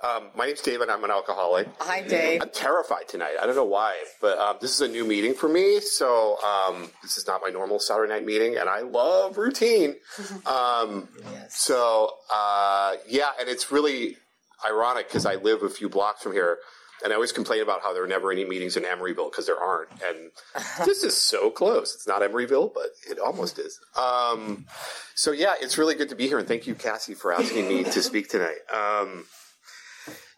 Um, my name's David. I'm an alcoholic. Hi, Dave. I'm terrified tonight. I don't know why, but um, this is a new meeting for me. So um, this is not my normal Saturday night meeting, and I love routine. Um, Yes. So uh, yeah, and it's really ironic because I live a few blocks from here, and I always complain about how there are never any meetings in Emeryville because there aren't. And this is so close. It's not Emeryville, but it almost is. Um, so yeah, it's really good to be here, and thank you, Cassie, for asking me to speak tonight. Um,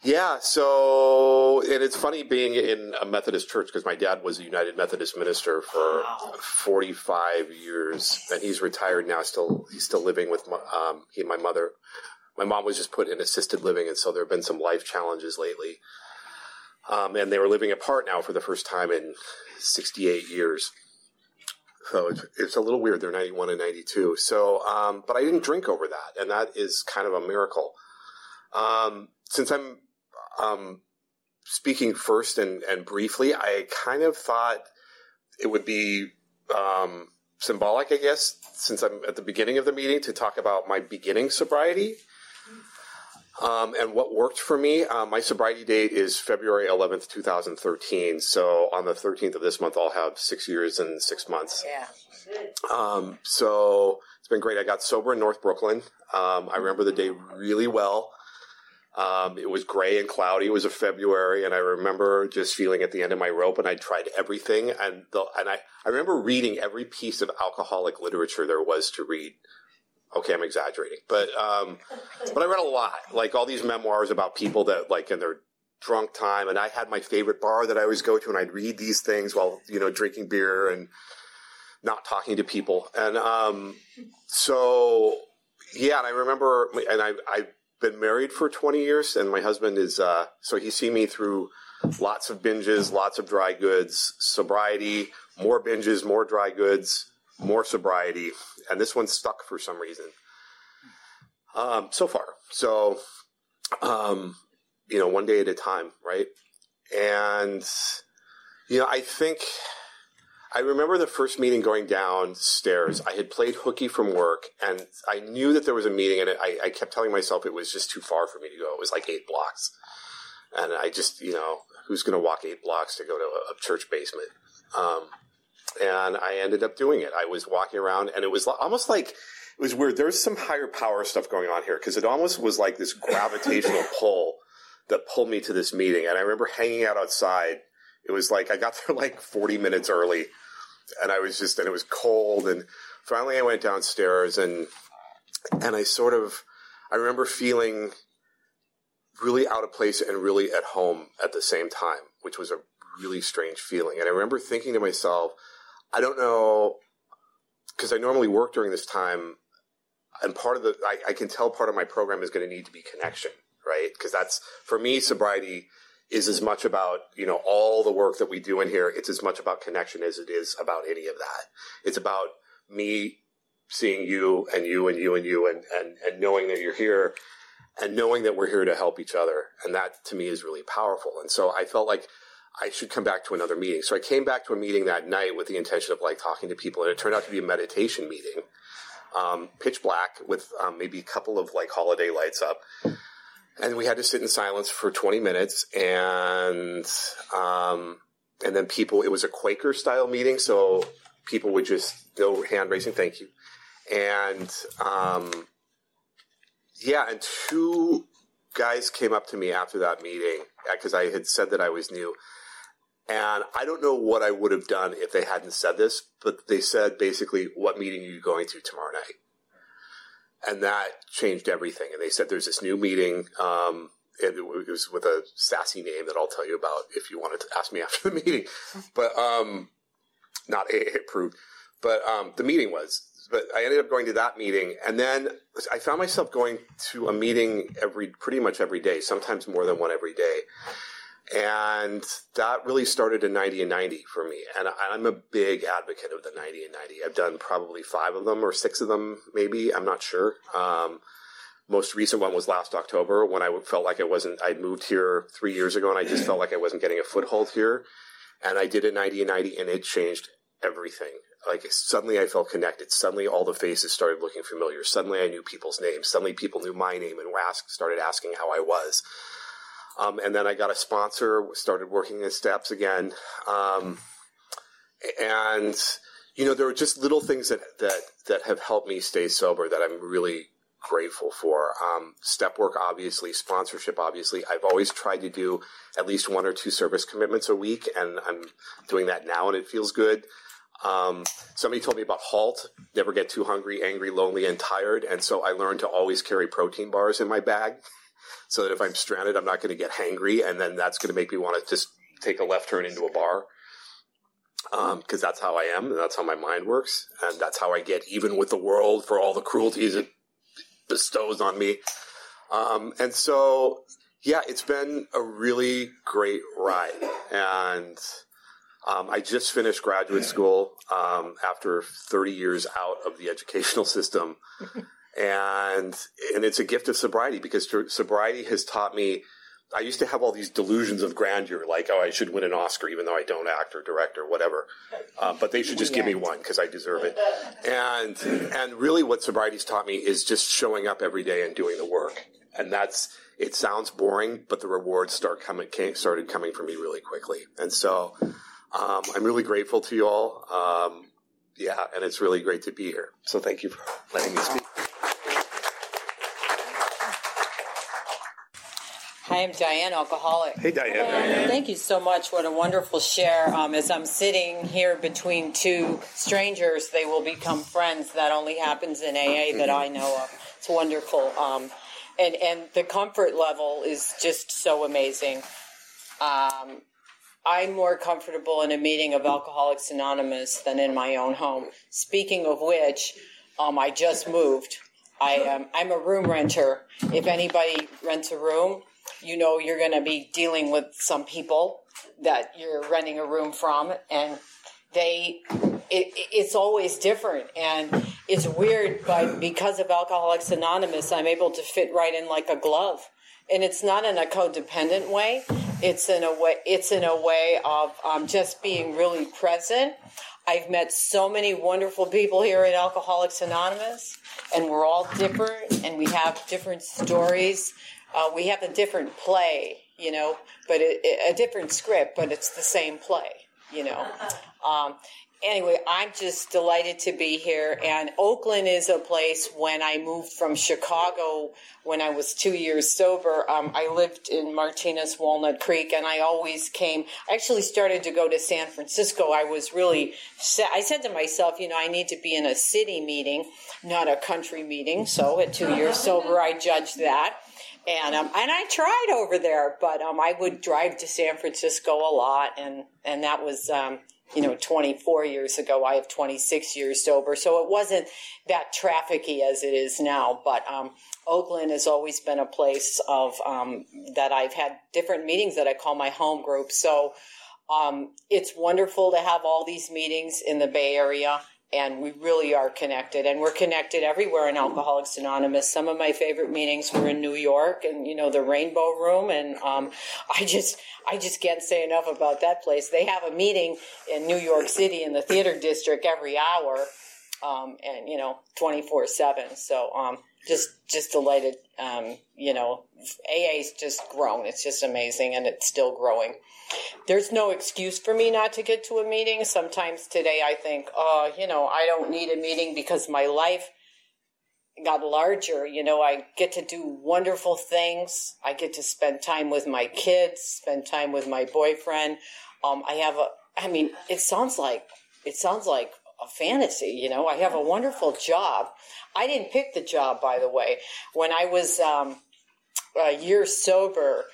yeah, so and it's funny being in a Methodist church because my dad was a United Methodist minister for 45 years, and he's retired now. Still, he's still living with my, um, he and my mother. My mom was just put in assisted living, and so there have been some life challenges lately. Um, and they were living apart now for the first time in 68 years. So it's, it's a little weird. They're 91 and 92. So, um, but I didn't drink over that, and that is kind of a miracle. Um, since I'm um, speaking first and, and briefly, I kind of thought it would be um, symbolic, I guess, since I'm at the beginning of the meeting, to talk about my beginning sobriety um, and what worked for me. Uh, my sobriety date is February 11th, 2013. So on the 13th of this month, I'll have six years and six months. Yeah. Um, so it's been great. I got sober in North Brooklyn. Um, I remember the day really well. Um, it was gray and cloudy. It was a February, and I remember just feeling at the end of my rope. And I tried everything, and the, and I I remember reading every piece of alcoholic literature there was to read. Okay, I'm exaggerating, but um, but I read a lot, like all these memoirs about people that like in their drunk time. And I had my favorite bar that I always go to, and I'd read these things while you know drinking beer and not talking to people. And um, so, yeah, and I remember, and I, I've been married for 20 years, and my husband is, uh, so he's seen me through lots of binges, lots of dry goods, sobriety, more binges, more dry goods, more sobriety, and this one stuck for some reason. Um, so far. So, um, you know, one day at a time, right? And, you know, I think I remember the first meeting going downstairs. I had played hooky from work, and I knew that there was a meeting, and I, I kept telling myself it was just too far for me to go. It was like eight blocks, and I just, you know, who's going to walk eight blocks to go to a, a church basement? Um, and I ended up doing it. I was walking around, and it was almost like it was weird. There's some higher power stuff going on here because it almost was like this gravitational pull that pulled me to this meeting. And I remember hanging out outside. It was like I got there like 40 minutes early and I was just, and it was cold. And finally I went downstairs and, and I sort of, I remember feeling really out of place and really at home at the same time, which was a really strange feeling. And I remember thinking to myself, I don't know, because I normally work during this time, and part of the, I, I can tell part of my program is going to need to be connection, right? Because that's, for me, sobriety is as much about, you know, all the work that we do in here. It's as much about connection as it is about any of that. It's about me seeing you and you and you and you and, and, and knowing that you're here and knowing that we're here to help each other. And that to me is really powerful. And so I felt like I should come back to another meeting. So I came back to a meeting that night with the intention of like talking to people and it turned out to be a meditation meeting. Um, pitch black with um, maybe a couple of like holiday lights up and we had to sit in silence for 20 minutes and um, and then people it was a quaker style meeting so people would just no hand raising thank you. And um, yeah and two guys came up to me after that meeting because i had said that i was new. And i don't know what i would have done if they hadn't said this but they said basically what meeting are you going to tomorrow night and that changed everything. And they said there's this new meeting. Um, it was with a sassy name that I'll tell you about if you wanted to ask me after the meeting, but um, not AA approved. But um, the meeting was. But I ended up going to that meeting, and then I found myself going to a meeting every, pretty much every day, sometimes more than one every day. And that really started in 90 and 90 for me. And I'm a big advocate of the 90 and 90. I've done probably five of them or six of them, maybe. I'm not sure. Um, most recent one was last October when I felt like I wasn't, I'd moved here three years ago and I just felt like I wasn't getting a foothold here. And I did a 90 and 90 and it changed everything. Like suddenly I felt connected. Suddenly all the faces started looking familiar. Suddenly I knew people's names. Suddenly people knew my name and started asking how I was. Um, and then I got a sponsor, started working in steps again. Um, and, you know, there were just little things that, that, that have helped me stay sober that I'm really grateful for. Um, step work, obviously, sponsorship, obviously. I've always tried to do at least one or two service commitments a week, and I'm doing that now, and it feels good. Um, somebody told me about HALT, never get too hungry, angry, lonely, and tired. And so I learned to always carry protein bars in my bag so that if I'm stranded, I'm not going to get hangry, and then that's going to make me want to just take a left turn into a bar. Because um, that's how I am, and that's how my mind works, and that's how I get even with the world for all the cruelties it bestows on me. Um, and so, yeah, it's been a really great ride, and um, I just finished graduate school um, after 30 years out of the educational system and and it's a gift of sobriety because sobriety has taught me. I used to have all these delusions of grandeur, like oh, I should win an Oscar, even though I don't act or direct or whatever. Uh, but they should just give me one because I deserve it. And and really, what sobriety's taught me is just showing up every day and doing the work. And that's it. Sounds boring, but the rewards start coming came, started coming for me really quickly. And so um, I'm really grateful to you all. Um, yeah, and it's really great to be here. So thank you for letting me speak. Hi, I'm Diane, alcoholic. Hey, Diane. Thank you so much. What a wonderful share. Um, as I'm sitting here between two strangers, they will become friends. That only happens in AA that I know of. It's wonderful. Um, and, and the comfort level is just so amazing. Um, I'm more comfortable in a meeting of Alcoholics Anonymous than in my own home. Speaking of which, um, I just moved. I am, I'm a room renter. If anybody rents a room, you know you're going to be dealing with some people that you're renting a room from and they it, it's always different. And it's weird but because of alcoholics anonymous i'm able to fit right in like a glove. And it's not in a codependent way. It's in a way it's in a way of um, just being really present. I've met so many wonderful people here at alcoholics anonymous and we're all different and we have different stories uh, we have a different play, you know, but it, it, a different script, but it's the same play, you know. Um, anyway, I'm just delighted to be here. And Oakland is a place when I moved from Chicago when I was two years sober. Um, I lived in Martinez Walnut Creek and I always came. I actually started to go to San Francisco. I was really, I said to myself, you know, I need to be in a city meeting, not a country meeting. So at two years sober, I judged that and um, and I tried over there, but um, I would drive to San Francisco a lot, and and that was um, you know 24 years ago. I have 26 years sober, so it wasn't that trafficy as it is now. But um, Oakland has always been a place of um, that I've had different meetings that I call my home group. So. Um, it's wonderful to have all these meetings in the Bay Area and we really are connected and we're connected everywhere in alcoholics anonymous. Some of my favorite meetings were in new york and you know the rainbow room and um, i just i just can't say enough about that place. They have a meeting in new york city in the theater district every hour um, and you know 24 7 so um, just just delighted um, you know aa's just grown it's just amazing and it's still growing there's no excuse for me not to get to a meeting. Sometimes today I think, oh, you know, I don't need a meeting because my life got larger. You know, I get to do wonderful things. I get to spend time with my kids, spend time with my boyfriend. Um, I have a, I mean, it sounds like, it sounds like a fantasy, you know. I have a wonderful job. I didn't pick the job, by the way. When I was um, a year sober,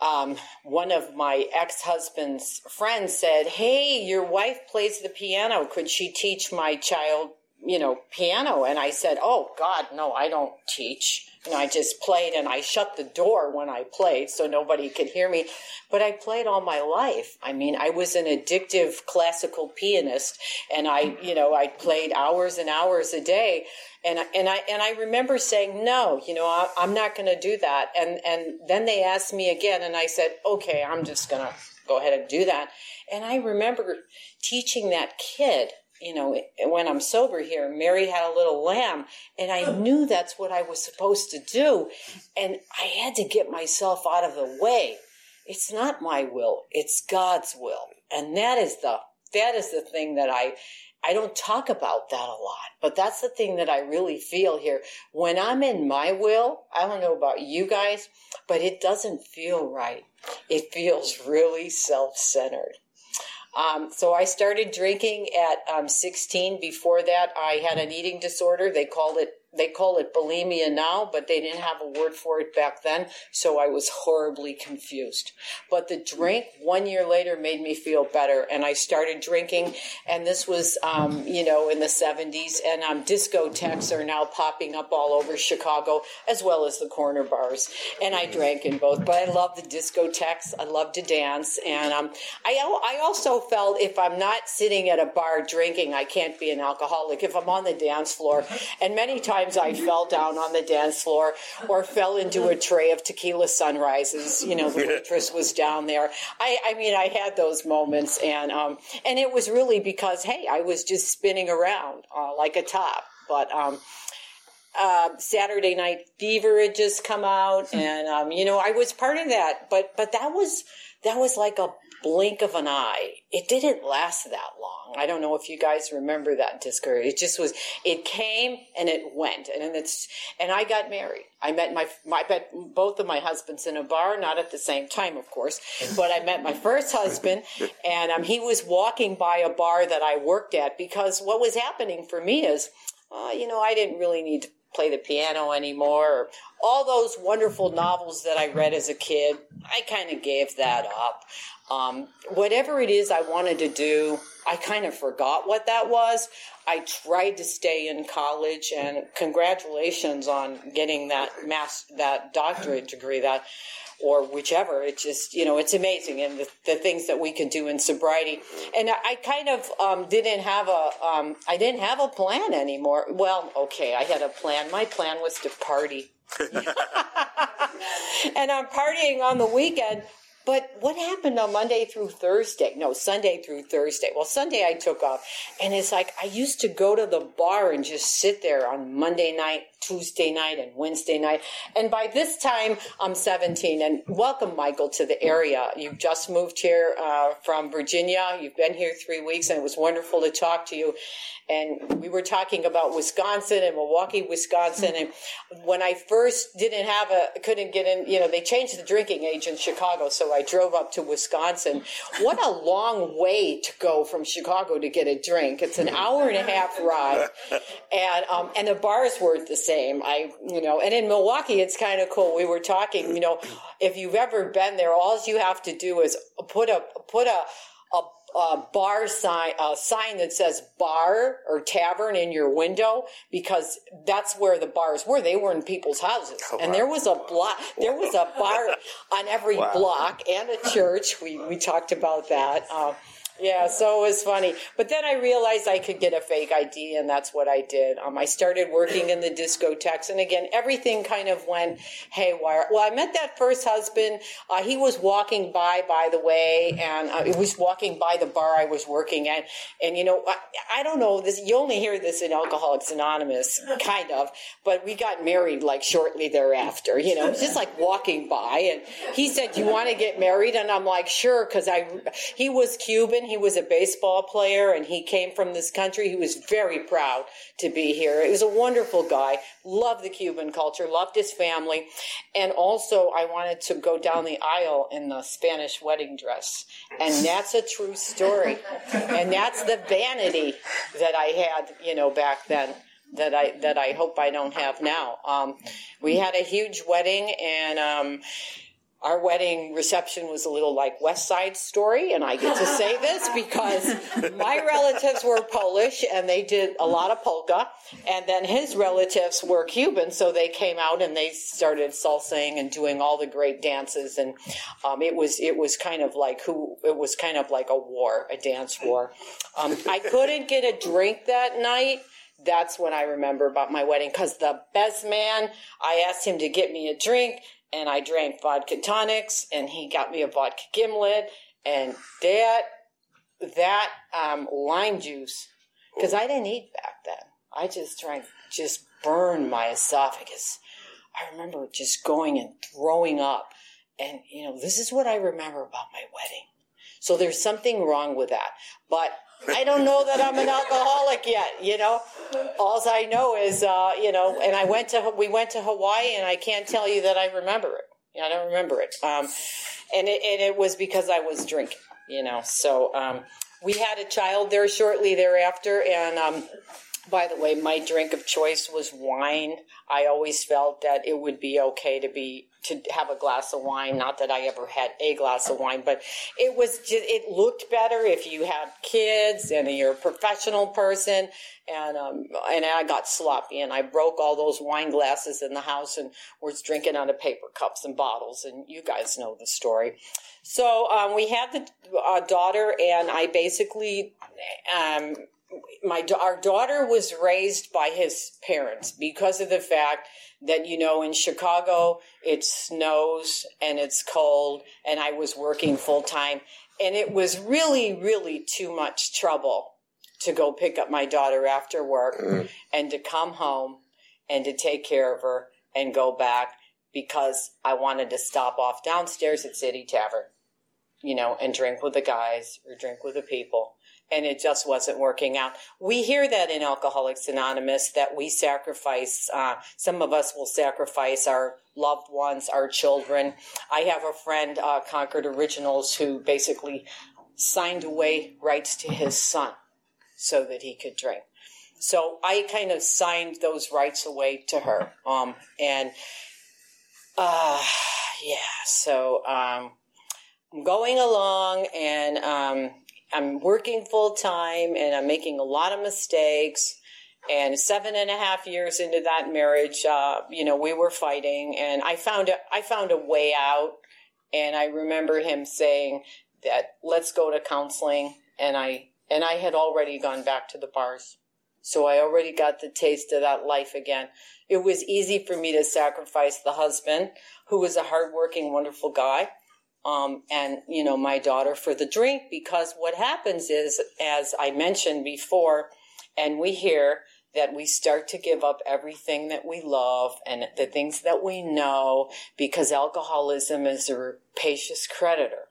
um, one of my ex-husband's friends said, "Hey, your wife plays the piano. Could she teach my child you know, piano. And I said, Oh God, no, I don't teach. And I just played and I shut the door when I played so nobody could hear me. But I played all my life. I mean, I was an addictive classical pianist and I, you know, I played hours and hours a day. And, and I, and I remember saying, no, you know, I, I'm not going to do that. And, and then they asked me again and I said, okay, I'm just going to go ahead and do that. And I remember teaching that kid you know, when I'm sober here, Mary had a little lamb, and I knew that's what I was supposed to do. And I had to get myself out of the way. It's not my will, it's God's will. And that is the, that is the thing that I, I don't talk about that a lot, but that's the thing that I really feel here. When I'm in my will, I don't know about you guys, but it doesn't feel right. It feels really self centered. Um, so I started drinking at um, 16. Before that, I had an eating disorder. They called it they call it bulimia now, but they didn't have a word for it back then, so I was horribly confused. But the drink one year later made me feel better, and I started drinking, and this was, um, you know, in the 70s, and um, discotheques are now popping up all over Chicago, as well as the corner bars, and I drank in both, but I love the discotheques, I love to dance, and um, I, I also felt if I'm not sitting at a bar drinking, I can't be an alcoholic. If I'm on the dance floor, and many times times I fell down on the dance floor or fell into a tray of tequila sunrises. You know, the waitress was down there. I, I mean, I had those moments, and um, and it was really because hey, I was just spinning around uh, like a top. But um, uh, Saturday Night Fever had just come out, and um, you know, I was part of that. But but that was that was like a blink of an eye. It didn't last that long. I don't know if you guys remember that disco. It just was, it came and it went. And it's, and I got married. I met my, my, met both of my husbands in a bar, not at the same time, of course, but I met my first husband and um, he was walking by a bar that I worked at because what was happening for me is, uh, you know, I didn't really need play the piano anymore. All those wonderful novels that I read as a kid, I kind of gave that up. Um, whatever it is I wanted to do, I kind of forgot what that was. I tried to stay in college, and congratulations on getting that mass that doctorate degree. That or whichever. It just, you know, it's amazing and the, the things that we can do in sobriety. And I, I kind of um, didn't have a, um, I didn't have a plan anymore. Well, okay, I had a plan. My plan was to party. and I'm partying on the weekend but what happened on Monday through Thursday? No, Sunday through Thursday. Well, Sunday I took off. And it's like I used to go to the bar and just sit there on Monday night, Tuesday night, and Wednesday night. And by this time, I'm 17. And welcome, Michael, to the area. You've just moved here uh, from Virginia. You've been here three weeks, and it was wonderful to talk to you and we were talking about Wisconsin and Milwaukee, Wisconsin. And when I first didn't have a, couldn't get in, you know, they changed the drinking age in Chicago, so I drove up to Wisconsin. What a long way to go from Chicago to get a drink. It's an hour and a half ride, and um, and the bars weren't the same. I, you know, and in Milwaukee, it's kind of cool. We were talking, you know, if you've ever been there, all you have to do is put a put a a bar sign, a sign that says bar or tavern in your window because that's where the bars were. They were in people's houses. Oh, and there was a block, there was a bar on every wow. block and a church. We, we talked about that. Uh, yeah, so it was funny. But then I realized I could get a fake ID, and that's what I did. Um, I started working in the discotheques, and again, everything kind of went haywire. Well, I met that first husband. Uh, he was walking by, by the way, and uh, he was walking by the bar I was working at. And, you know, I, I don't know, this. you only hear this in Alcoholics Anonymous, kind of, but we got married like shortly thereafter, you know, just like walking by. And he said, You want to get married? And I'm like, Sure, because I, he was Cuban he was a baseball player and he came from this country. He was very proud to be here. He was a wonderful guy. Loved the Cuban culture, loved his family. And also, I wanted to go down the aisle in the Spanish wedding dress. And that's a true story. And that's the vanity that I had, you know, back then that I that I hope I don't have now. Um, we had a huge wedding, and um, our wedding reception was a little like West Side Story, and I get to say this because my relatives were Polish and they did a lot of polka, and then his relatives were Cuban, so they came out and they started salsaing and doing all the great dances, and um, it was it was kind of like who it was kind of like a war, a dance war. Um, I couldn't get a drink that night that's when I remember about my wedding because the best man, I asked him to get me a drink and I drank vodka tonics, and he got me a vodka gimlet, and that that um, lime juice because I didn't eat back then. I just drank, just burned my esophagus. I remember just going and throwing up, and you know this is what I remember about my wedding. So there's something wrong with that, but I don't know that I'm an alcoholic yet, you know. All I know is, uh, you know, and I went to we went to Hawaii, and I can't tell you that I remember it. I don't remember it, um, and it, and it was because I was drinking, you know. So um, we had a child there shortly thereafter, and um, by the way, my drink of choice was wine. I always felt that it would be okay to be to have a glass of wine. Not that I ever had a glass of wine, but it was just it looked better if you had kids and you're a professional person. And um, and I got sloppy and I broke all those wine glasses in the house and was drinking out of paper cups and bottles. And you guys know the story. So um, we had the uh, daughter, and I basically um, my our daughter was raised by his parents because of the fact that you know in Chicago it snows and it's cold and I was working full time and it was really really too much trouble to go pick up my daughter after work mm. and to come home and to take care of her and go back because I wanted to stop off downstairs at City Tavern you know and drink with the guys or drink with the people and it just wasn't working out. We hear that in Alcoholics Anonymous that we sacrifice, uh, some of us will sacrifice our loved ones, our children. I have a friend, uh, Concord Originals, who basically signed away rights to his son so that he could drink. So I kind of signed those rights away to her. Um, and, uh, yeah, so, um, I'm going along and, um, I'm working full time and I'm making a lot of mistakes. And seven and a half years into that marriage, uh, you know, we were fighting, and I found a, I found a way out. And I remember him saying that let's go to counseling, and I and I had already gone back to the bars, so I already got the taste of that life again. It was easy for me to sacrifice the husband, who was a hardworking, wonderful guy um, and you know my daughter for the drink because what happens is as i mentioned before and we hear that we start to give up everything that we love and the things that we know because alcoholism is a rapacious creditor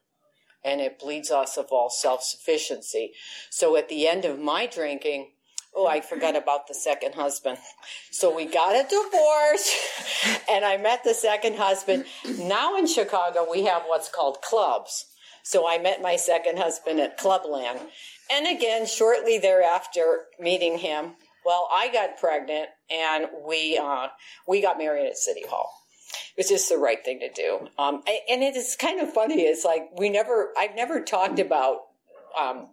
and it bleeds us of all self-sufficiency. So at the end of my drinking Oh, I forgot about the second husband. So we got a divorce, and I met the second husband. Now in Chicago, we have what's called clubs. So I met my second husband at Clubland. And again, shortly thereafter, meeting him, well, I got pregnant, and we uh, we got married at City Hall. It was just the right thing to do. Um, and it is kind of funny. It's like we never, I've never talked about. Um,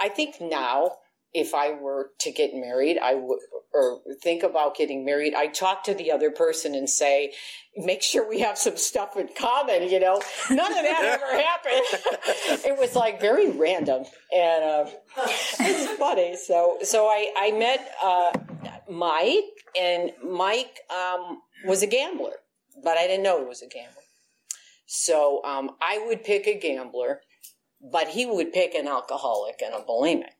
I think now if I were to get married, I would, or think about getting married, I talk to the other person and say, make sure we have some stuff in common, you know? None of that ever happened. it was like very random and, uh, it's funny. So, so I, I met, uh, Mike and Mike, um, was a gambler, but I didn't know he was a gambler. So, um, I would pick a gambler, but he would pick an alcoholic and a bulimic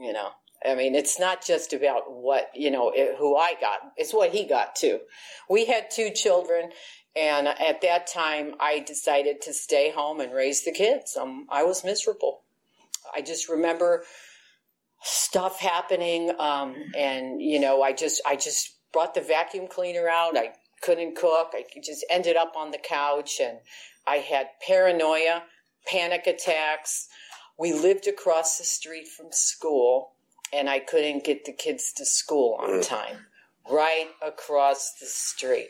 you know I mean, it's not just about what, you know, who I got. It's what he got too. We had two children and at that time I decided to stay home and raise the kids. Um, I was miserable. I just remember stuff happening. Um, and you know, I just, I just brought the vacuum cleaner out. I couldn't cook. I just ended up on the couch and I had paranoia, panic attacks. We lived across the street from school and I couldn't get the kids to school on time. Right across the street.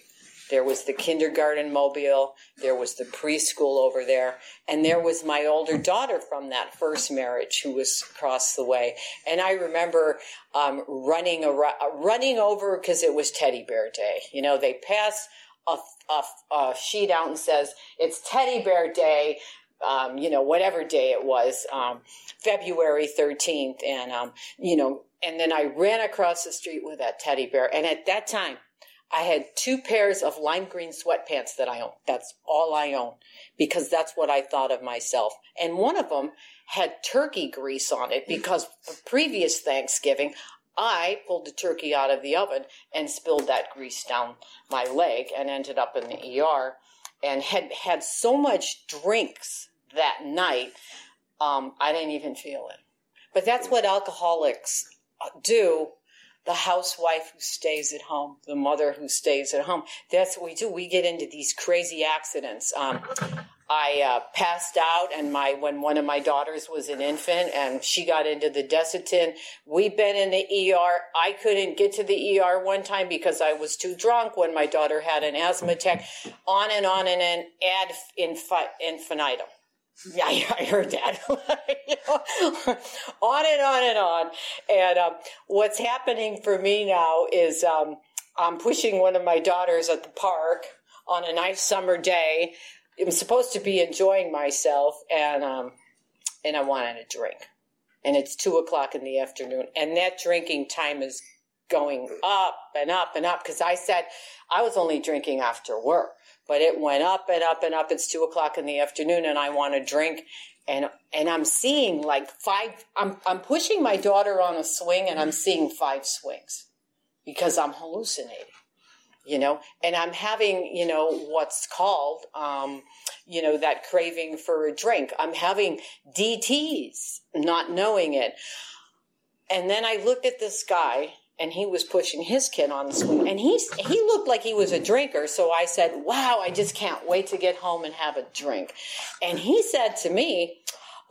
There was the kindergarten mobile. There was the preschool over there. And there was my older daughter from that first marriage who was across the way. And I remember um, running, around, running over because it was teddy bear day. You know, they pass a, a, a sheet out and says, it's teddy bear day. Um, you know, whatever day it was, um, February 13th. And, um, you know, and then I ran across the street with that teddy bear. And at that time, I had two pairs of lime green sweatpants that I own. That's all I own because that's what I thought of myself. And one of them had turkey grease on it because the previous Thanksgiving, I pulled the turkey out of the oven and spilled that grease down my leg and ended up in the ER and had had so much drinks that night, um, I didn't even feel it. But that's what alcoholics do the housewife who stays at home, the mother who stays at home. That's what we do. We get into these crazy accidents. Um, I uh, passed out, and my when one of my daughters was an infant, and she got into the Desitin. We've been in the ER. I couldn't get to the ER one time because I was too drunk. When my daughter had an asthma attack, on and on and on ad infinitum. Yeah, I heard that. on and on and on. And um, what's happening for me now is um, I'm pushing one of my daughters at the park on a nice summer day. I'm supposed to be enjoying myself, and um, and I wanted a drink. And it's two o'clock in the afternoon, and that drinking time is going up and up and up because I said I was only drinking after work but it went up and up and up. It's two o'clock in the afternoon and I want to drink. And, and I'm seeing like five, I'm, I'm pushing my daughter on a swing and I'm seeing five swings because I'm hallucinating, you know, and I'm having, you know, what's called, um, you know, that craving for a drink. I'm having DTs, not knowing it. And then I looked at this guy and he was pushing his kid on the swing. And he's he looked like he was a drinker. So i said wow i just can't wait to get home and have a drink. And he said to me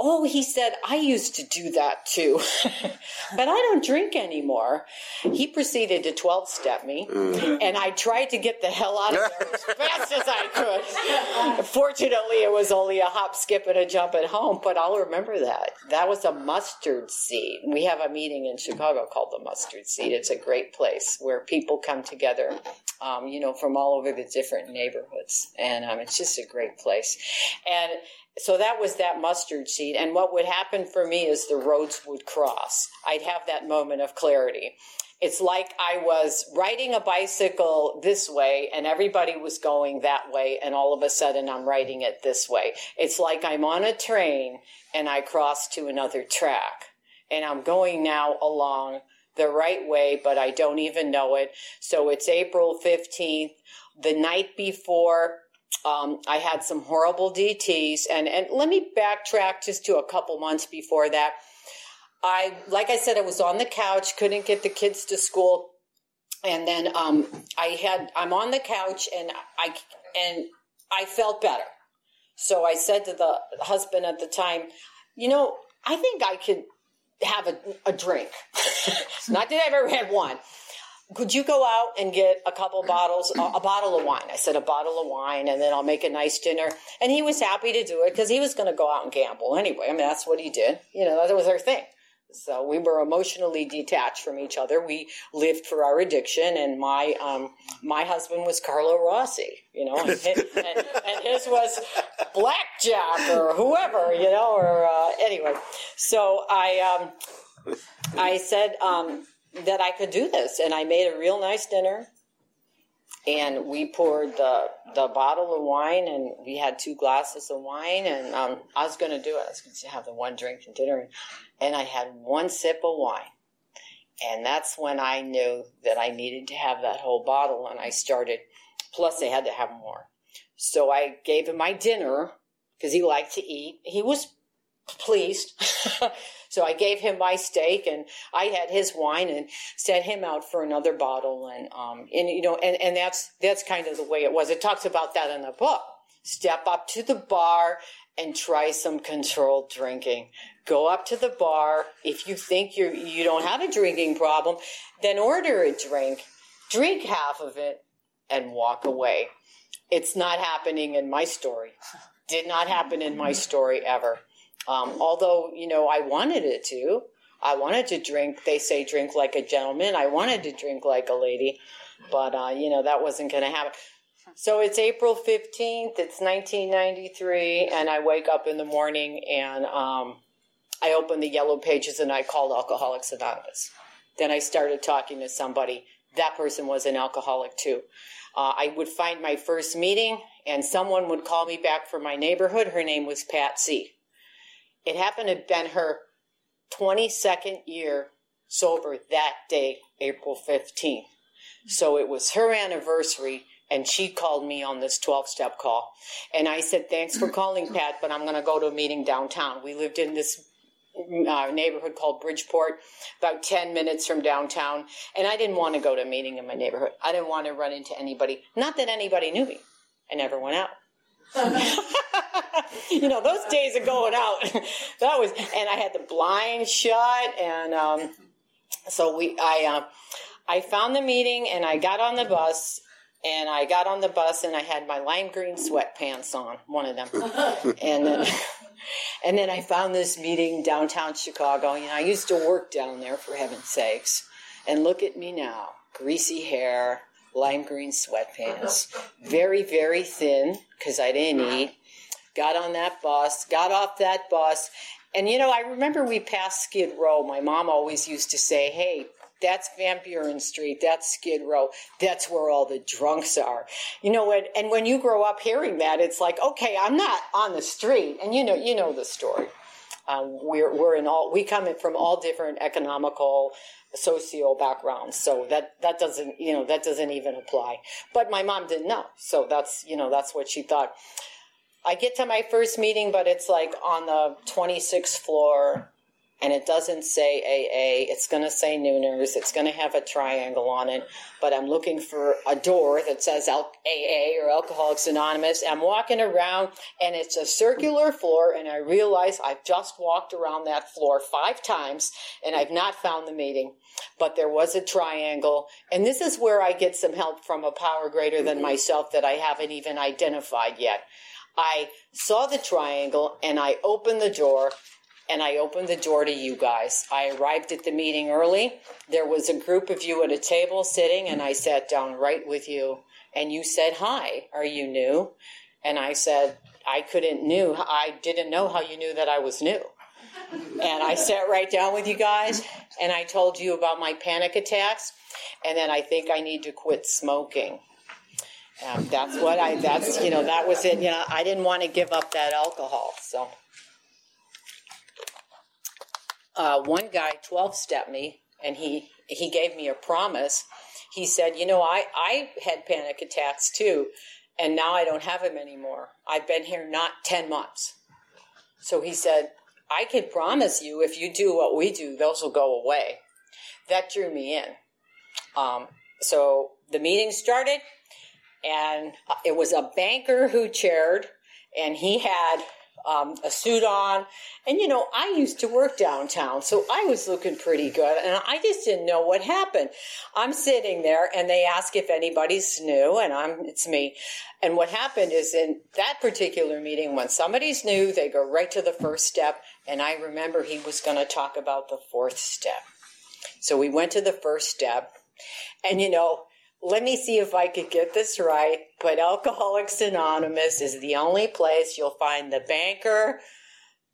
Oh, he said, I used to do that too, but I don't drink anymore. He proceeded to 12 step me, mm. and I tried to get the hell out of there as fast as I could. Fortunately, it was only a hop, skip, and a jump at home, but I'll remember that. That was a mustard seed. We have a meeting in Chicago called the Mustard Seed. It's a great place where people come together, um, you know, from all over the different neighborhoods, and um, it's just a great place. And so that was that mustard seed. And what would happen for me is the roads would cross. I'd have that moment of clarity. It's like I was riding a bicycle this way and everybody was going that way. And all of a sudden I'm riding it this way. It's like I'm on a train and I cross to another track and I'm going now along the right way, but I don't even know it. So it's April 15th. The night before um, I had some horrible DTs, and and let me backtrack just to a couple months before that. I, like I said, I was on the couch, couldn't get the kids to school, and then um, I had I'm on the couch, and I and I felt better. So I said to the husband at the time, you know, I think I could have a, a drink. Not that I've ever had one could you go out and get a couple bottles, a, a, bottle of wine? I said, a bottle of wine, and then I'll make a nice dinner. And he was happy to do it because he was going to go out and gamble anyway. I mean, that's what he did. You know, that was our thing. So we were emotionally detached from each other. We lived for our addiction, and my um, my husband was Carlo Rossi, you know, and his, and, and his was blackjack or whoever, you know, or uh, anyway. So I um, I said. Um, that I could do this. And I made a real nice dinner. And we poured the the bottle of wine, and we had two glasses of wine. And um, I was going to do it. I was going to have the one drink and dinner, and I had one sip of wine. And that's when I knew that I needed to have that whole bottle, and I started. Plus, I had to have more. So I gave him my dinner because he liked to eat. He was pleased. So I gave him my steak and I had his wine and set him out for another bottle. And, um, and, you know, and, and that's, that's kind of the way it was. It talks about that in the book. Step up to the bar and try some controlled drinking. Go up to the bar. If you think you you don't have a drinking problem, then order a drink. Drink half of it and walk away. It's not happening in my story. Did not happen in my story ever. Um, although, you know, I wanted it to. I wanted to drink, they say drink like a gentleman. I wanted to drink like a lady, but, uh, you know, that wasn't going to happen. So it's April 15th, it's 1993, and I wake up in the morning and um, I open the yellow pages and I called Alcoholics Anonymous. Then I started talking to somebody. That person was an alcoholic too. Uh, I would find my first meeting and someone would call me back from my neighborhood. Her name was Patsy. It happened to have been her 22nd year sober that day, April 15th. So it was her anniversary, and she called me on this 12 step call. And I said, Thanks for calling, Pat, but I'm going to go to a meeting downtown. We lived in this uh, neighborhood called Bridgeport, about 10 minutes from downtown. And I didn't want to go to a meeting in my neighborhood. I didn't want to run into anybody. Not that anybody knew me. I never went out. you know, those days of going out, that was, and I had the blind shut, and um, so we, I, uh, I found the meeting, and I got on the bus, and I got on the bus, and I had my lime green sweatpants on, one of them, and then, and then I found this meeting downtown Chicago. You know, I used to work down there, for heaven's sakes, and look at me now, greasy hair, lime green sweatpants, very, very thin because I didn't eat. Got on that bus, got off that bus, and you know, I remember we passed Skid Row. My mom always used to say, Hey, that's Van Buren Street. That's Skid Row. That's where all the drunks are. You know, and, and when you grow up hearing that, it's like, okay, I'm not on the street. And you know, you know the story. Um, we're, we're in all, we come in from all different economical, socio backgrounds. So that, that doesn't, you know, that doesn't even apply. But my mom didn't know. So that's, you know, that's what she thought. I get to my first meeting, but it's like on the 26th floor and it doesn't say AA. It's going to say Nooners. It's going to have a triangle on it. But I'm looking for a door that says AA or Alcoholics Anonymous. I'm walking around and it's a circular floor and I realize I've just walked around that floor five times and I've not found the meeting. But there was a triangle. And this is where I get some help from a power greater than myself that I haven't even identified yet. I saw the triangle and I opened the door and I opened the door to you guys. I arrived at the meeting early. There was a group of you at a table sitting, and I sat down right with you. And you said, Hi, are you new? And I said, I couldn't knew. I didn't know how you knew that I was new. And I sat right down with you guys, and I told you about my panic attacks, and then I think I need to quit smoking. Um, that's what I, that's, you know, that was it. You know, I didn't want to give up that alcohol, so uh, one guy 12 stepped me and he, he gave me a promise. He said, You know, I, I had panic attacks too, and now I don't have them anymore. I've been here not 10 months. So he said, I can promise you if you do what we do, those will go away. That drew me in. Um, so the meeting started, and it was a banker who chaired, and he had um, a suit on. And, you know, I used to work downtown, so I was looking pretty good. And I just didn't know what happened. I'm sitting there and they ask if anybody's new, and I'm, it's me. And what happened is in that particular meeting, when somebody's new, they go right to the first step. And I remember he was going to talk about the fourth step. So we went to the first step. And, you know, let me see if I could get this right, but Alcoholics Anonymous is the only place you'll find the banker,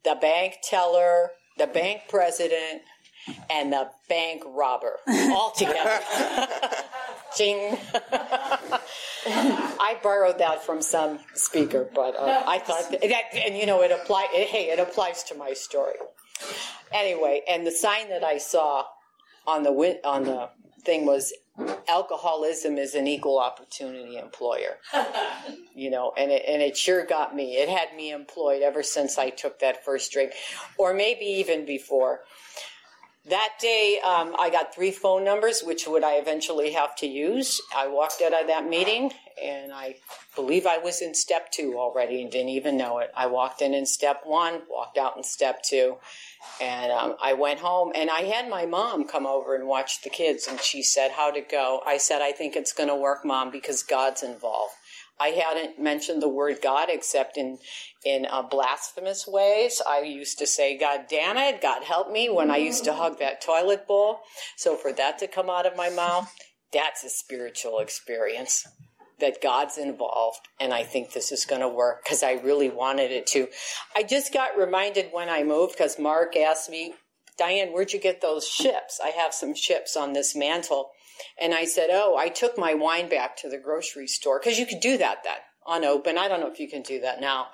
the bank teller, the bank president, and the bank robber all together. Ching. I borrowed that from some speaker, but uh, I thought that, and you know, it applies. Hey, it applies to my story. Anyway, and the sign that I saw on the on the thing was alcoholism is an equal opportunity employer. you know, and it, and it sure got me. It had me employed ever since I took that first drink, or maybe even before. that day, um, I got three phone numbers, which would I eventually have to use. I walked out of that meeting, and I believe I was in step two already and didn't even know it. I walked in in step one, walked out in step two, and um, I went home. And I had my mom come over and watch the kids, and she said, "How'd it go?" I said, "I think it's going to work, mom, because God's involved." I hadn't mentioned the word God except in in uh, blasphemous ways. I used to say, "God damn it, God help me," when I used to hug that toilet bowl. So for that to come out of my mouth, that's a spiritual experience. That God's involved, and I think this is going to work because I really wanted it to. I just got reminded when I moved because Mark asked me, Diane, where'd you get those ships? I have some ships on this mantle and I said, Oh, I took my wine back to the grocery store because you could do that then unopened. I don't know if you can do that now.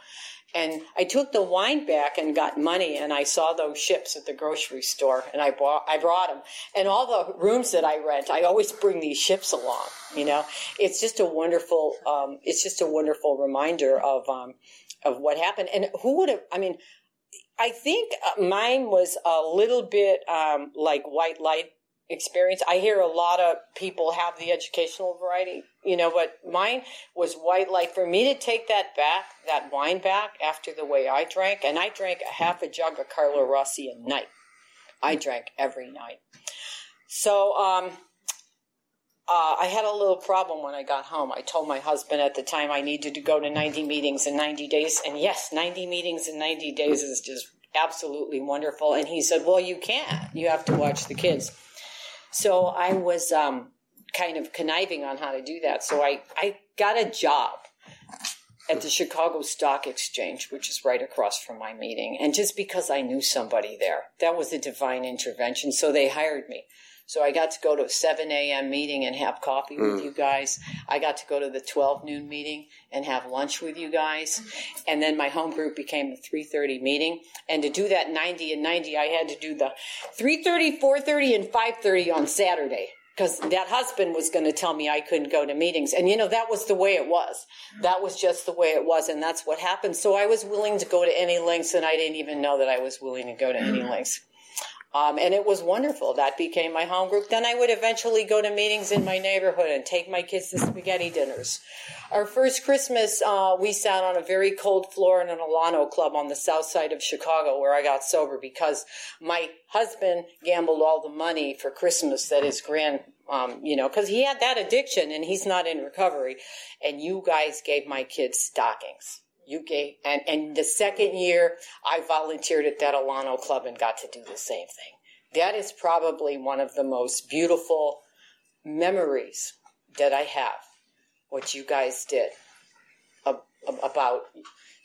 And I took the wine back and got money, and I saw those ships at the grocery store, and I bought, I brought them. And all the rooms that I rent, I always bring these ships along. You know, it's just a wonderful, um, it's just a wonderful reminder of um, of what happened. And who would have? I mean, I think uh, mine was a little bit um, like white light experience. I hear a lot of people have the educational variety, you know, but mine was white light. For me to take that back, that wine back after the way I drank, and I drank a half a jug of Carlo Rossi a night. I drank every night. So, um, uh, I had a little problem when I got home. I told my husband at the time I needed to go to 90 meetings in 90 days. And yes, 90 meetings in 90 days is just absolutely wonderful. And he said, Well, you can't. You have to watch the kids. So I was um, kind of conniving on how to do that. So I, I got a job at the Chicago Stock Exchange, which is right across from my meeting. And just because I knew somebody there, that was a divine intervention. So they hired me. So I got to go to a 7 a.m. meeting and have coffee with mm. you guys. I got to go to the 12 noon meeting and have lunch with you guys. And then my home group became the 3.30 meeting. And to do that 90 and 90, I had to do the 3.30, 4.30, and 5.30 on Saturday because that husband was going to tell me I couldn't go to meetings. And you know, that was the way it was. That was just the way it was. And that's what happened. So I was willing to go to any lengths and I didn't even know that I was willing to go to any lengths. Um, and it was wonderful. That became my home group. Then I would eventually go to meetings in my neighborhood and take my kids to spaghetti dinners. Our first Christmas, uh, we sat on a very cold floor in an Alano club on the south side of Chicago where I got sober because my husband gambled all the money for Christmas that his grand, um, you know, because he had that addiction and he's not in recovery. And you guys gave my kids stockings. You gave, and, and the second year I volunteered at that Alano Club and got to do the same thing. That is probably one of the most beautiful memories that I have, what you guys did about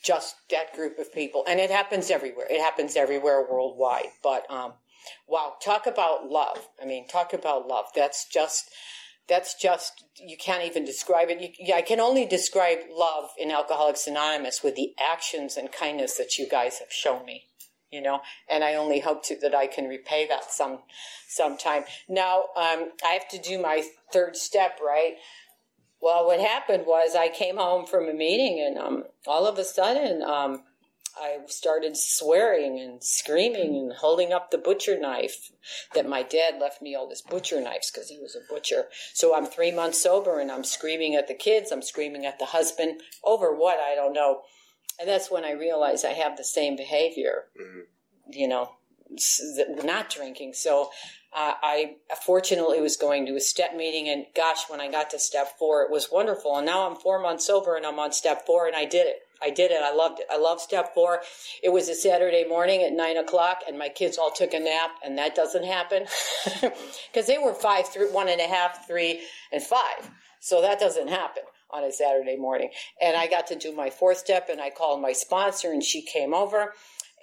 just that group of people. And it happens everywhere. It happens everywhere worldwide. But, um, wow, talk about love. I mean, talk about love. That's just, that's just you can't even describe it. You, I can only describe love in Alcoholics Anonymous with the actions and kindness that you guys have shown me. You know, and I only hope to, that I can repay that some sometime. Now um, I have to do my third step, right? Well, what happened was I came home from a meeting, and um, all of a sudden, um, I started swearing and screaming and holding up the butcher knife that my dad left me all his butcher knives because he was a butcher. So I'm three months sober and I'm screaming at the kids, I'm screaming at the husband over what I don't know. And that's when I realized I have the same behavior, mm-hmm. you know, not drinking. So uh, I fortunately was going to a step meeting, and gosh, when I got to step four, it was wonderful. And now I'm four months sober, and I'm on step four, and I did it. I did it. I loved it. I love step four. It was a Saturday morning at nine o'clock, and my kids all took a nap, and that doesn't happen because they were five, three, one and a half, three, and five. So that doesn't happen on a Saturday morning. And I got to do my fourth step, and I called my sponsor, and she came over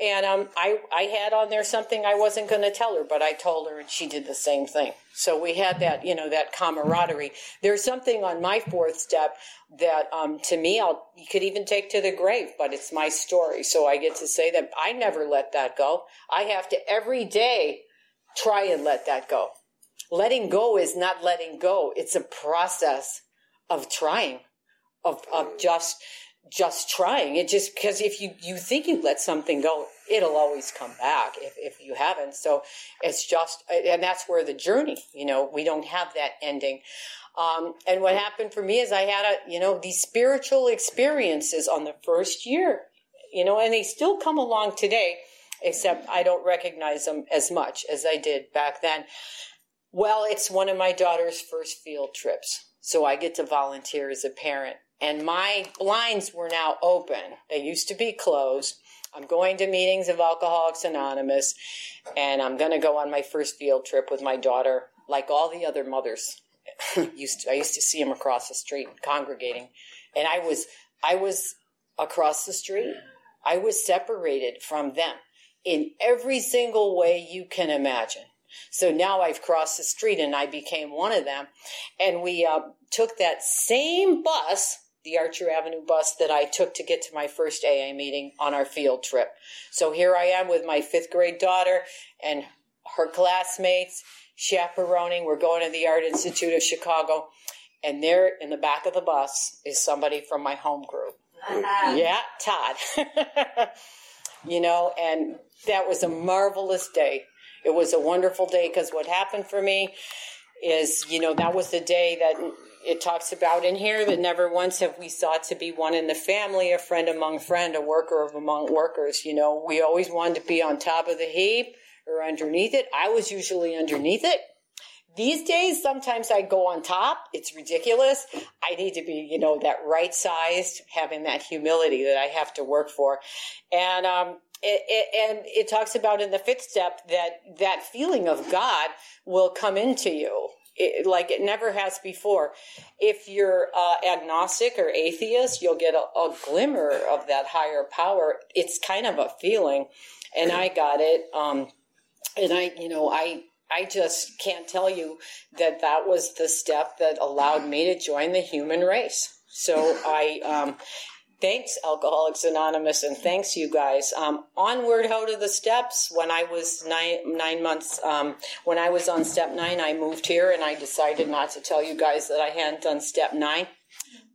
and um, I, I had on there something I wasn't going to tell her, but I told her and she did the same thing. So we had that, you know, that camaraderie. There's something on my fourth step that um, to me, I'll, you could even take to the grave, but it's my story. So I get to say that I never let that go. I have to every day try and let that go. Letting go is not letting go. It's a process of trying, of, of just just trying. It just because if you you think you let something go, it'll always come back if, if you haven't. So it's just, and that's where the journey, you know, we don't have that ending. Um, and what happened for me is I had a, you know, these spiritual experiences on the first year, you know, and they still come along today, except I don't recognize them as much as I did back then. Well, it's one of my daughter's first field trips. So I get to volunteer as a parent. And my blinds were now open. They used to be closed. I'm going to meetings of Alcoholics Anonymous, and I'm going to go on my first field trip with my daughter, like all the other mothers. used to, I used to see them across the street congregating, and I was I was across the street. I was separated from them in every single way you can imagine. So now I've crossed the street and I became one of them. And we uh, took that same bus, the Archer Avenue bus that I took to get to my first AA meeting on our field trip. So here I am with my fifth grade daughter and her classmates chaperoning. We're going to the Art Institute of Chicago. And there in the back of the bus is somebody from my home group. Uh-huh. Yeah, Todd. you know, and that was a marvelous day. It was a wonderful day because what happened for me is, you know, that was the day that it talks about in here that never once have we sought to be one in the family, a friend among friend, a worker of among workers. You know, we always wanted to be on top of the heap or underneath it. I was usually underneath it. These days, sometimes I go on top. It's ridiculous. I need to be, you know, that right sized, having that humility that I have to work for. And, um, it, it, and it talks about in the fifth step that that feeling of God will come into you. It, like it never has before. If you're uh, agnostic or atheist, you'll get a, a, glimmer of that higher power. It's kind of a feeling, and I got it. Um, and I, you know, I I just can't tell you that that was the step that allowed me to join the human race. So I, um, thanks Alcoholics Anonymous and thanks you guys. Um, onward how to the steps. When I was nine nine months, um, when I was on step nine, I moved here and I decided not to tell you guys that I hadn't done step nine,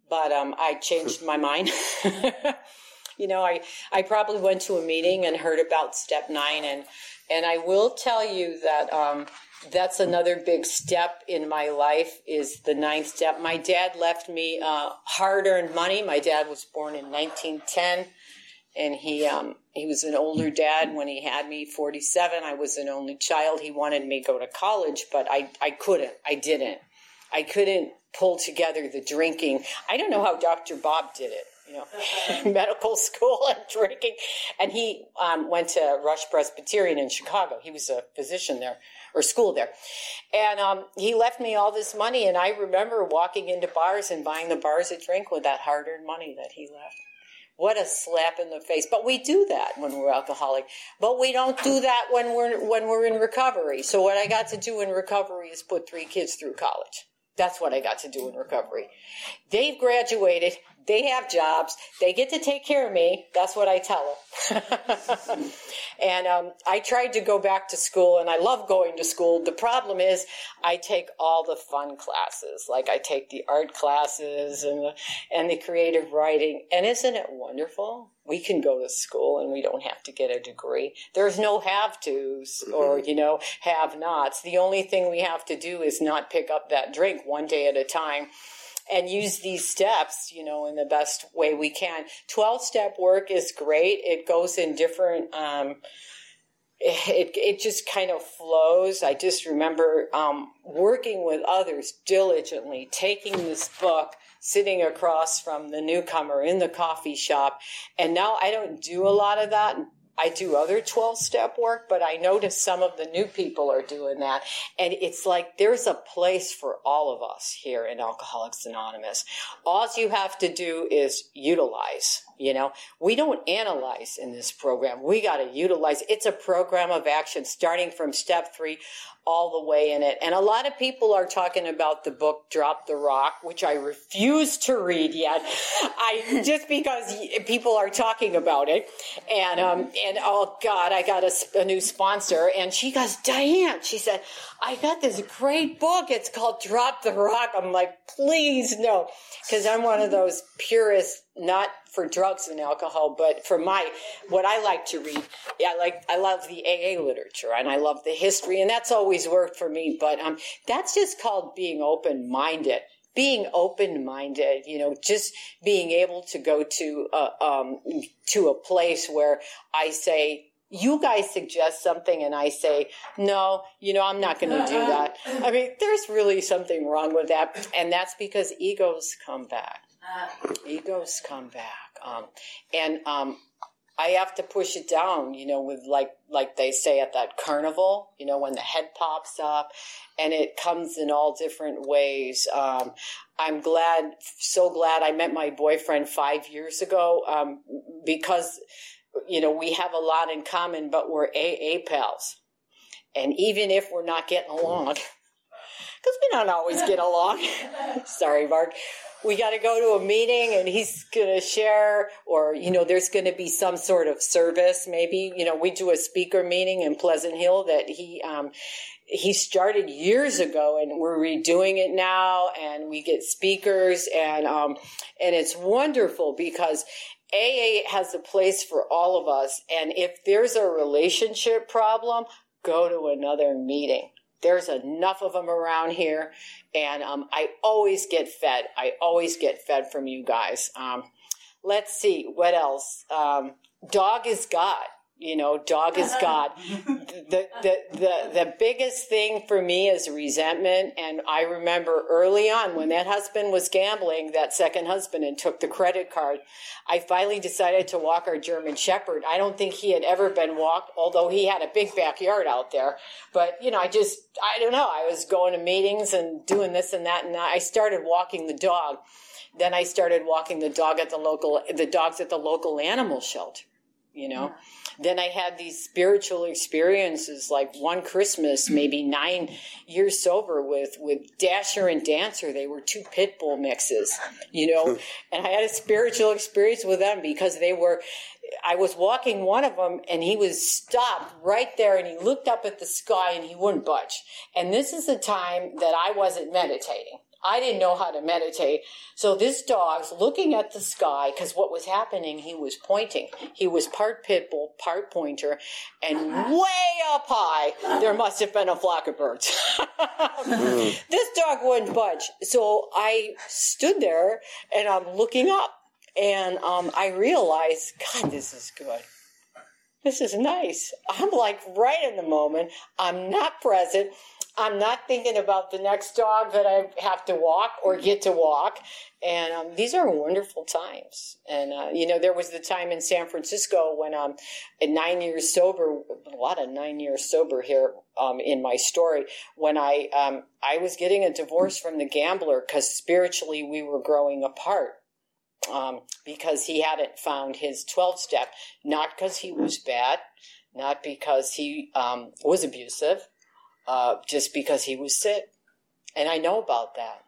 but um, I changed my mind. you know, I I probably went to a meeting and heard about step nine and and I will tell you that um, that's another big step in my life is the ninth step. My dad left me uh, hard-earned money. My dad was born in 1910, and he um, he was an older dad when he had me. 47. I was an only child. He wanted me to go to college, but I I couldn't. I didn't. I couldn't pull together the drinking. I don't know how Dr. Bob did it you know, medical school and drinking. And he um, went to Rush Presbyterian in Chicago. He was a physician there or school there. And um, he left me all this money. And I remember walking into bars and buying the bars a drink with that hard earned money that he left. What a slap in the face. But we do that when we're alcoholic. But we don't do that when we're when we're in recovery. So what I got to do in recovery is put three kids through college. That's what I got to do in recovery. They've graduated. They have jobs. They get to take care of me. That's what I tell them. and um, I tried to go back to school, and I love going to school. The problem is, I take all the fun classes, like I take the art classes and the, and the creative writing. And isn't it wonderful? we can go to school and we don't have to get a degree. There's no have tos or, mm-hmm. you know, have nots. The only thing we have to do is not pick up that drink one day at a time and use these steps, you know, in the best way we can. 12 step work is great. It goes in different, um, it, it just kind of flows. I just remember um, working with others diligently, taking this book sitting across from the newcomer in the coffee shop. And now I don't do a lot of that. I do other 12 step work, but I notice some of the new people are doing that. And it's like there's a place for all of us here in Alcoholics Anonymous. All you have to do is utilize, you know. We don't analyze in this program. We got to utilize. It's a program of action starting from step three all the way in it. And a lot of people are talking about the book Drop the Rock, which I refuse to read yet. I just because people are talking about it, and um, and oh God, I got a, a, new sponsor. And she goes, Diane, she said, I got this great book. It's called Drop the Rock. I'm like, please no. Cause I'm one of those purists, not for drugs and alcohol, but for my, what I like to read. I like, I love the AA literature and I love the history and that's always worked for me. But, um, that's just called being open minded being open minded, you know, just being able to go to a, um, to a place where I say, you guys suggest something and I say, no, you know, I'm not going to do that. I mean, there's really something wrong with that. And that's because egos come back. Egos come back. Um, and, um, I have to push it down, you know, with like like they say at that carnival, you know, when the head pops up, and it comes in all different ways. Um, I'm glad, so glad I met my boyfriend five years ago um, because, you know, we have a lot in common, but we're AA pals, and even if we're not getting along, because we don't always get along. Sorry, Mark we got to go to a meeting and he's going to share or you know there's going to be some sort of service. Maybe you know we do a speaker meeting in pleasant hill that he um, he started years ago and we're redoing it now and we get speakers and um, and it's wonderful because AA has a place for all of us and if there's a relationship problem go to another meeting there's enough of them around here, and um, I always get fed. I always get fed from you guys. Um, let's see what else. Um, dog is God you know, dog is uh-huh. God. the, the, the, the biggest thing for me is resentment. And I remember early on when that husband was gambling, that second husband, and took the credit card, I finally decided to walk our German Shepherd. I don't think he had ever been walked, although he had a big backyard out there. But, you know, I just, I don't know. I was going to meetings and doing this and that. And I started walking the dog. Then I started walking the dog at the local, the dogs at the local animal shelter you know? Then i had these spiritual experiences like one christmas maybe mm. nine years sober with with dasher and dancer. They were two pit bull mixes you know? And i had a spiritual experience with them because they were I was walking one of them and he was stopped right there and he looked up at the sky and he wouldn't budge. And this is the time that I wasn't meditating. I didn't know how to meditate. So this dog's looking at the sky because what was happening, he was pointing. He was part pit bull, part pointer, and way up high, there must have been a flock of birds. this dog wouldn't budge. So I stood there and I'm looking up and um, I realized, God, this is good. This is nice. I'm like right in the moment. I'm not present. I'm not thinking about the next dog that I have to walk or get to walk. And um, these are wonderful times. And, uh, you know, there was the time in San Francisco when um, nine years sober, a lot of nine years sober here um, in my story, when I, um, I was getting a divorce from the gambler because spiritually we were growing apart. Um, because he hadn't found his 12 step, not because he was bad, not because he um, was abusive, uh, just because he was sick. And I know about that.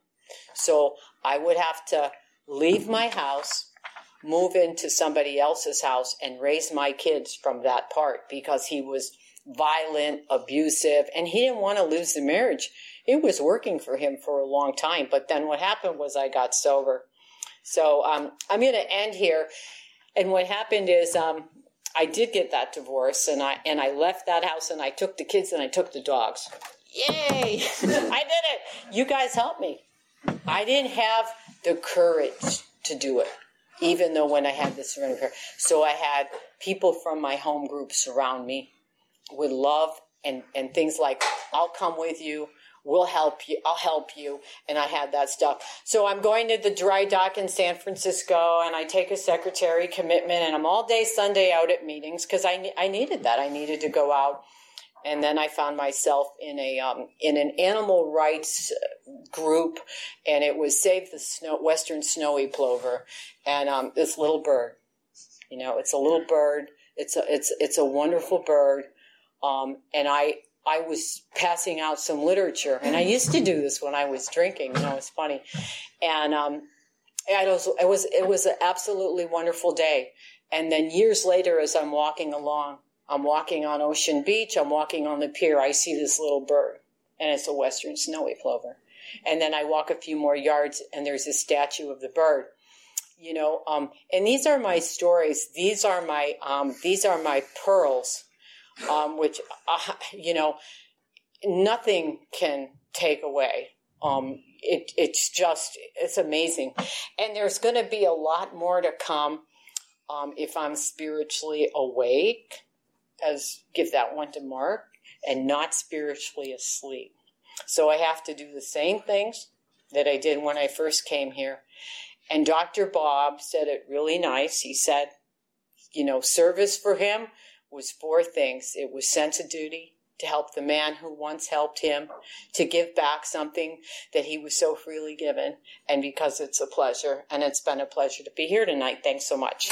So I would have to leave my house, move into somebody else's house, and raise my kids from that part because he was violent, abusive, and he didn't want to lose the marriage. It was working for him for a long time. But then what happened was I got sober. So um, I'm going to end here. And what happened is um, I did get that divorce, and I and I left that house, and I took the kids, and I took the dogs. Yay! I did it. You guys helped me. I didn't have the courage to do it, even though when I had the surrender prayer. So I had people from my home group surround me with love and and things like, "I'll come with you." We'll help you. I'll help you. And I had that stuff. So I'm going to the dry dock in San Francisco and I take a secretary commitment and I'm all day Sunday out at meetings because I, I needed that. I needed to go out. And then I found myself in a um, in an animal rights group, and it was Save the Snow, Western Snowy Plover, and um, this little bird. You know, it's a little bird. It's a it's it's a wonderful bird, um, and I I was passing out some literature, and I used to do this when I was drinking. You know, it's funny, and um, it was it was it was an absolutely wonderful day. And then years later, as I'm walking along, I'm walking on Ocean Beach, I'm walking on the pier, I see this little bird, and it's a western snowy plover. And then I walk a few more yards, and there's a statue of the bird. You know, um, and these are my stories. These are my um, these are my pearls, um, which uh, you know, nothing can take away. Um, it, it's just it's amazing, and there's going to be a lot more to come um, if I'm spiritually awake, as give that one to Mark, and not spiritually asleep. So I have to do the same things that I did when I first came here. And Dr. Bob said it really nice. He said, you know, service for him was four things it was sense of duty, to help the man who once helped him, to give back something that he was so freely given, and because it's a pleasure. And it's been a pleasure to be here tonight. Thanks so much.